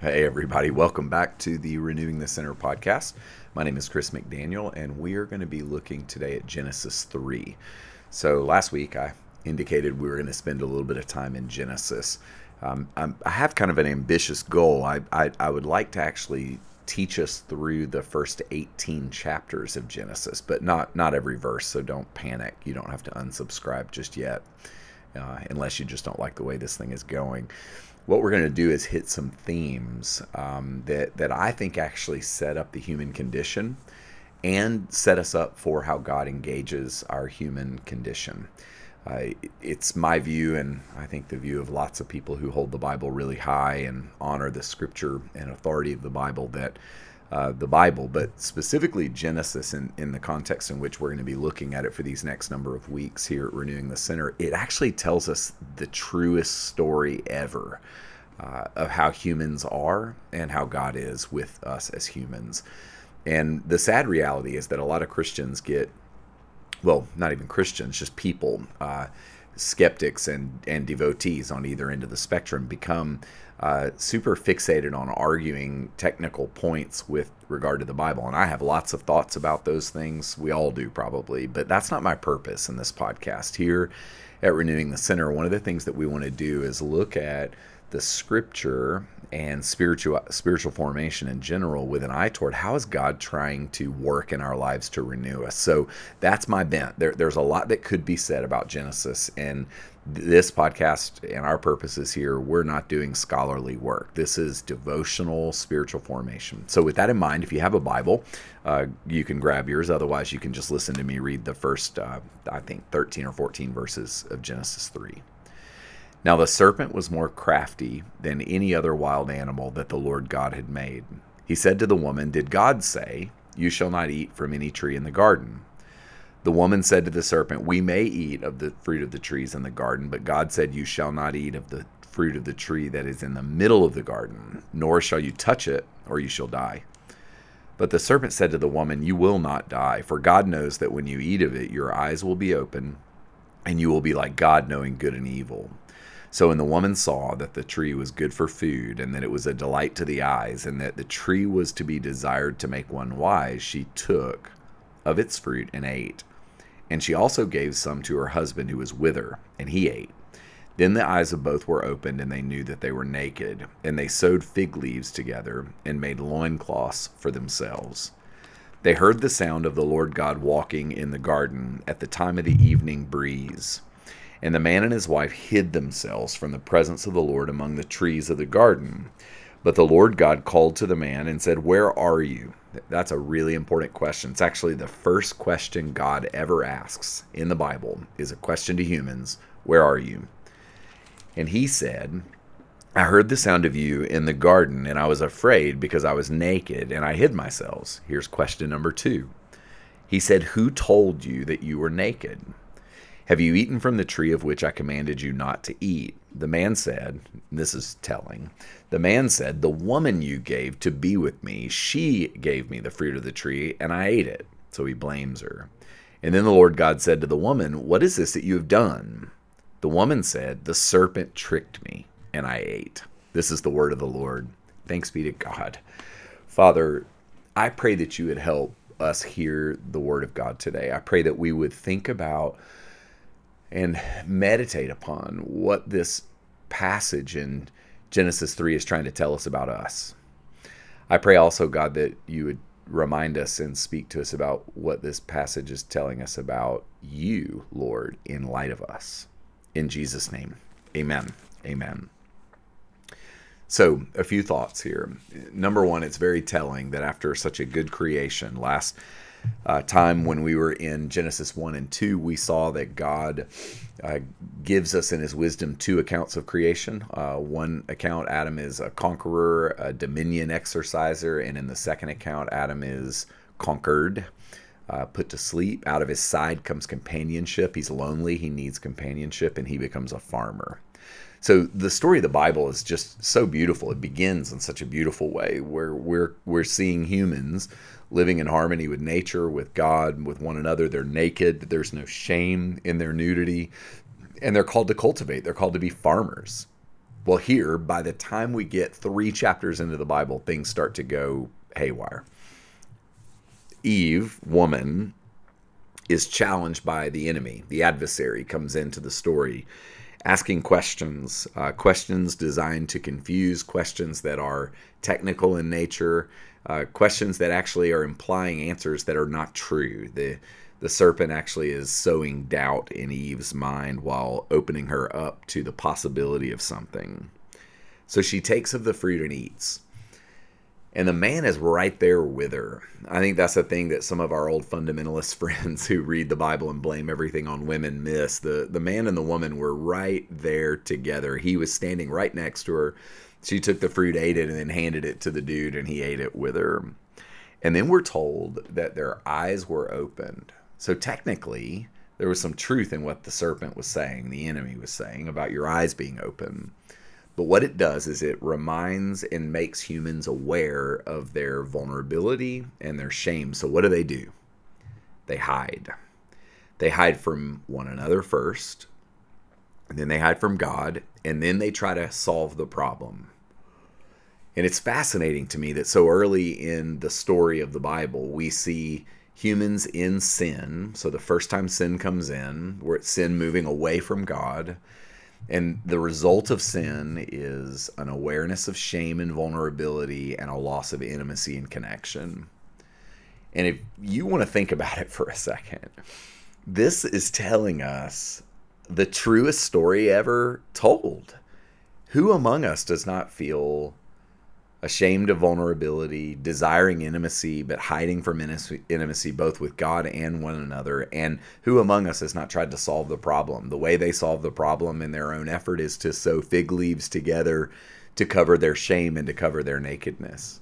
Hey, everybody. Welcome back to the Renewing the Center podcast. My name is Chris McDaniel, and we are going to be looking today at Genesis 3. So, last week I indicated we were going to spend a little bit of time in Genesis. Um, i have kind of an ambitious goal. I, I, I would like to actually teach us through the first 18 chapters of Genesis, but not, not every verse, so don't panic. You don't have to unsubscribe just yet, uh, unless you just don't like the way this thing is going what we're going to do is hit some themes um, that that I think actually set up the human condition and set us up for how God engages our human condition. Uh, it's my view, and I think the view of lots of people who hold the Bible really high and honor the scripture and authority of the Bible, that uh, the Bible, but specifically Genesis, in, in the context in which we're going to be looking at it for these next number of weeks here at Renewing the Center, it actually tells us the truest story ever uh, of how humans are and how God is with us as humans. And the sad reality is that a lot of Christians get, well, not even Christians, just people, uh, skeptics and, and devotees on either end of the spectrum become uh, super fixated on arguing technical points with regard to the Bible. And I have lots of thoughts about those things. We all do, probably. But that's not my purpose in this podcast. Here at Renewing the Center, one of the things that we want to do is look at the scripture and spiritual spiritual formation in general with an eye toward how is God trying to work in our lives to renew us. So that's my bent. There, there's a lot that could be said about Genesis and this podcast and our purposes here, we're not doing scholarly work. This is devotional spiritual formation. So, with that in mind, if you have a Bible, uh, you can grab yours. Otherwise, you can just listen to me read the first, uh, I think, 13 or 14 verses of Genesis 3. Now the serpent was more crafty than any other wild animal that the Lord God had made. He said to the woman, Did God say, You shall not eat from any tree in the garden? The woman said to the serpent, We may eat of the fruit of the trees in the garden, but God said, You shall not eat of the fruit of the tree that is in the middle of the garden, nor shall you touch it, or you shall die. But the serpent said to the woman, You will not die, for God knows that when you eat of it, your eyes will be open, and you will be like God, knowing good and evil. So when the woman saw that the tree was good for food, and that it was a delight to the eyes, and that the tree was to be desired to make one wise, she took of its fruit and ate. And she also gave some to her husband who was with her, and he ate. Then the eyes of both were opened, and they knew that they were naked. And they sewed fig leaves together, and made loincloths for themselves. They heard the sound of the Lord God walking in the garden at the time of the evening breeze. And the man and his wife hid themselves from the presence of the Lord among the trees of the garden. But the Lord God called to the man and said, Where are you? That's a really important question. It's actually the first question God ever asks in the Bible is a question to humans, Where are you? And he said, I heard the sound of you in the garden, and I was afraid because I was naked and I hid myself. Here's question number two. He said, Who told you that you were naked? Have you eaten from the tree of which I commanded you not to eat? The man said, This is telling. The man said, The woman you gave to be with me, she gave me the fruit of the tree, and I ate it. So he blames her. And then the Lord God said to the woman, What is this that you have done? The woman said, The serpent tricked me, and I ate. This is the word of the Lord. Thanks be to God. Father, I pray that you would help us hear the word of God today. I pray that we would think about and meditate upon what this passage in Genesis 3 is trying to tell us about us. I pray also, God, that you would remind us and speak to us about what this passage is telling us about you, Lord, in light of us. In Jesus' name, amen. Amen. So, a few thoughts here. Number one, it's very telling that after such a good creation, last uh, time when we were in Genesis 1 and 2, we saw that God uh, gives us in his wisdom two accounts of creation. Uh, one account, Adam is a conqueror, a dominion exerciser, and in the second account, Adam is conquered. Uh, put to sleep. Out of his side comes companionship. He's lonely. He needs companionship, and he becomes a farmer. So the story of the Bible is just so beautiful. It begins in such a beautiful way where we're we're seeing humans living in harmony with nature, with God, with one another. They're naked. There's no shame in their nudity. And they're called to cultivate. They're called to be farmers. Well, here, by the time we get three chapters into the Bible, things start to go haywire. Eve, woman, is challenged by the enemy. The adversary comes into the story asking questions, uh, questions designed to confuse, questions that are technical in nature, uh, questions that actually are implying answers that are not true. The the serpent actually is sowing doubt in Eve's mind while opening her up to the possibility of something. So she takes of the fruit and eats. And the man is right there with her. I think that's the thing that some of our old fundamentalist friends who read the Bible and blame everything on women miss. The the man and the woman were right there together. He was standing right next to her. She took the fruit, ate it, and then handed it to the dude, and he ate it with her. And then we're told that their eyes were opened. So technically, there was some truth in what the serpent was saying, the enemy was saying about your eyes being open. But what it does is it reminds and makes humans aware of their vulnerability and their shame. So, what do they do? They hide. They hide from one another first, and then they hide from God, and then they try to solve the problem. And it's fascinating to me that so early in the story of the Bible, we see humans in sin. So, the first time sin comes in, where it's sin moving away from God and the result of sin is an awareness of shame and vulnerability and a loss of intimacy and connection. And if you want to think about it for a second, this is telling us the truest story ever told. Who among us does not feel ashamed of vulnerability, desiring intimacy, but hiding from intimacy both with God and one another. And who among us has not tried to solve the problem? The way they solve the problem in their own effort is to sew fig leaves together to cover their shame and to cover their nakedness.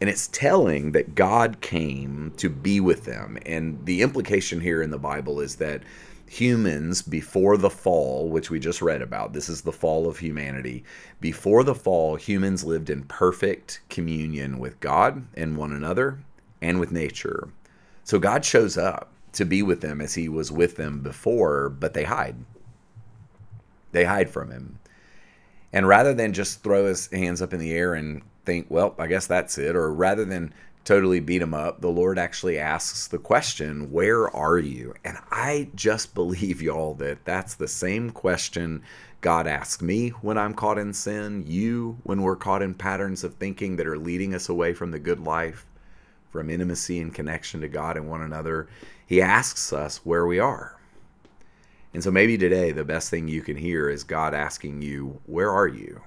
And it's telling that God came to be with them. And the implication here in the Bible is that humans before the fall, which we just read about, this is the fall of humanity. Before the fall, humans lived in perfect communion with God and one another and with nature. So God shows up to be with them as he was with them before, but they hide. They hide from him. And rather than just throw his hands up in the air and think, well, I guess that's it, or rather than totally beat him up, the Lord actually asks the question, Where are you? And I just believe, y'all, that that's the same question God asks me when I'm caught in sin, you when we're caught in patterns of thinking that are leading us away from the good life, from intimacy and connection to God and one another. He asks us where we are. And so maybe today the best thing you can hear is God asking you, Where are you?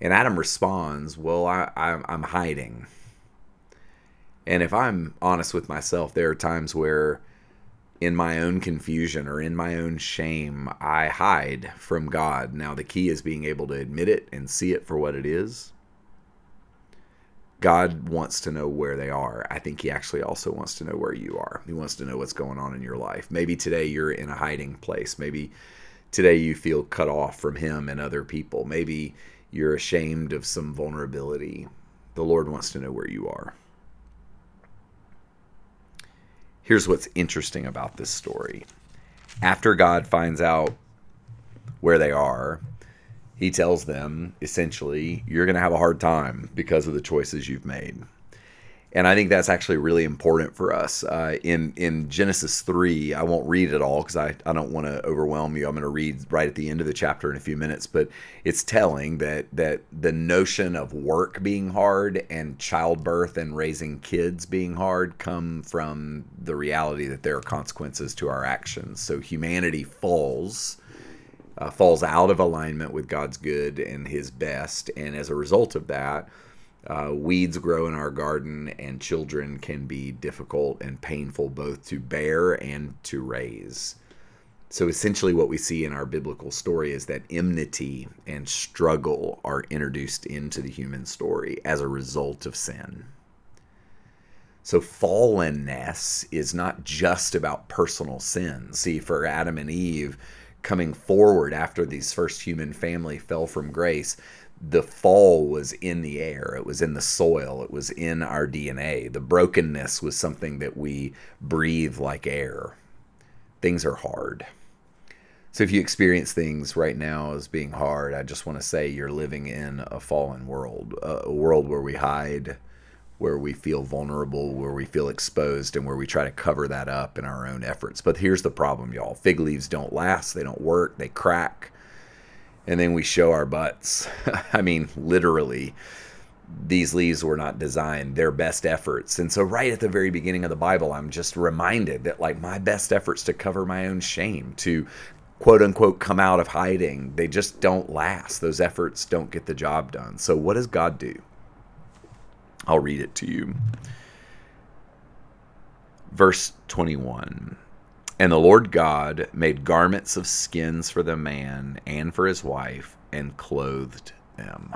And Adam responds, Well, I, I, I'm hiding. And if I'm honest with myself, there are times where in my own confusion or in my own shame, I hide from God. Now, the key is being able to admit it and see it for what it is. God wants to know where they are. I think He actually also wants to know where you are. He wants to know what's going on in your life. Maybe today you're in a hiding place. Maybe today you feel cut off from Him and other people. Maybe you're ashamed of some vulnerability. The Lord wants to know where you are. Here's what's interesting about this story. After God finds out where they are, he tells them essentially, you're going to have a hard time because of the choices you've made and I think that's actually really important for us. Uh, in in Genesis three, I won't read it all because I, I don't want to overwhelm you. I'm going to read right at the end of the chapter in a few minutes, but it's telling that that the notion of work being hard and childbirth and raising kids being hard come from the reality that there are consequences to our actions. So humanity falls. Uh, falls out of alignment with God's good and His best, and as a result of that, uh, weeds grow in our garden, and children can be difficult and painful both to bear and to raise. So, essentially, what we see in our biblical story is that enmity and struggle are introduced into the human story as a result of sin. So, fallenness is not just about personal sin. See, for Adam and Eve coming forward after these first human family fell from grace, the fall was in the air, it was in the soil, it was in our DNA. The brokenness was something that we breathe like air. Things are hard. So if you experience things right now as being hard, I just want to say you're living in a fallen world, a world where we hide, where we feel vulnerable, where we feel exposed, and where we try to cover that up in our own efforts. But here's the problem, y'all fig leaves don't last, they don't work, they crack, and then we show our butts. I mean, literally. These leaves were not designed, their best efforts. And so, right at the very beginning of the Bible, I'm just reminded that, like, my best efforts to cover my own shame, to quote unquote come out of hiding, they just don't last. Those efforts don't get the job done. So, what does God do? I'll read it to you. Verse 21 And the Lord God made garments of skins for the man and for his wife and clothed them.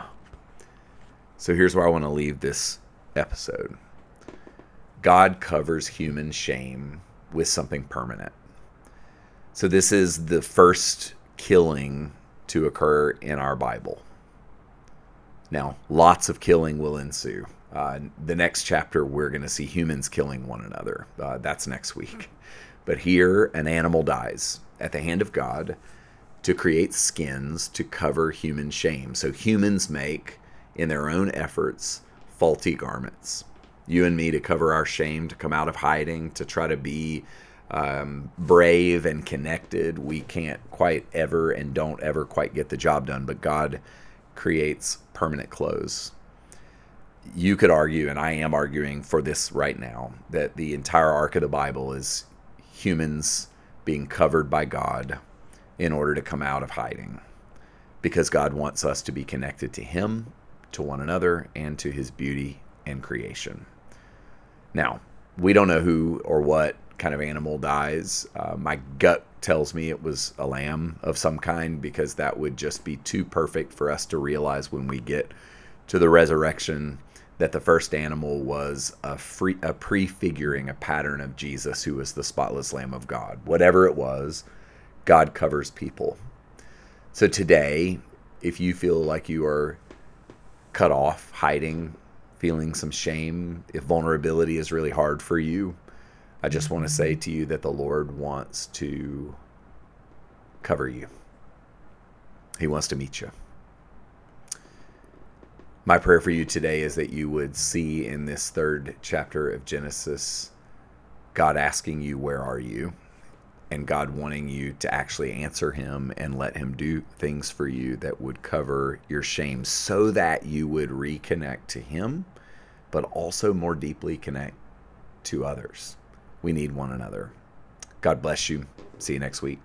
So here's where I want to leave this episode God covers human shame with something permanent. So this is the first killing to occur in our Bible. Now, lots of killing will ensue. Uh, the next chapter, we're going to see humans killing one another. Uh, that's next week. But here, an animal dies at the hand of God to create skins to cover human shame. So humans make, in their own efforts, faulty garments. You and me to cover our shame, to come out of hiding, to try to be um, brave and connected. We can't quite ever and don't ever quite get the job done, but God creates permanent clothes you could argue, and I am arguing for this right now, that the entire arc of the Bible is humans being covered by God in order to come out of hiding. Because God wants us to be connected to Him, to one another, and to His beauty and creation. Now, we don't know who or what kind of animal dies. Uh, my gut tells me it was a lamb of some kind because that would just be too perfect for us to realize when we get to the resurrection that the first animal was a free a prefiguring a pattern of Jesus who was the spotless lamb of God. Whatever it was, God covers people. So today, if you feel like you are cut off, hiding, feeling some shame, if vulnerability is really hard for you, I just want to say to you that the Lord wants to cover you. He wants to meet you my prayer for you today is that you would see in this third chapter of Genesis God asking you, Where are you? and God wanting you to actually answer Him and let Him do things for you that would cover your shame so that you would reconnect to Him, but also more deeply connect to others. We need one another. God bless you. See you next week.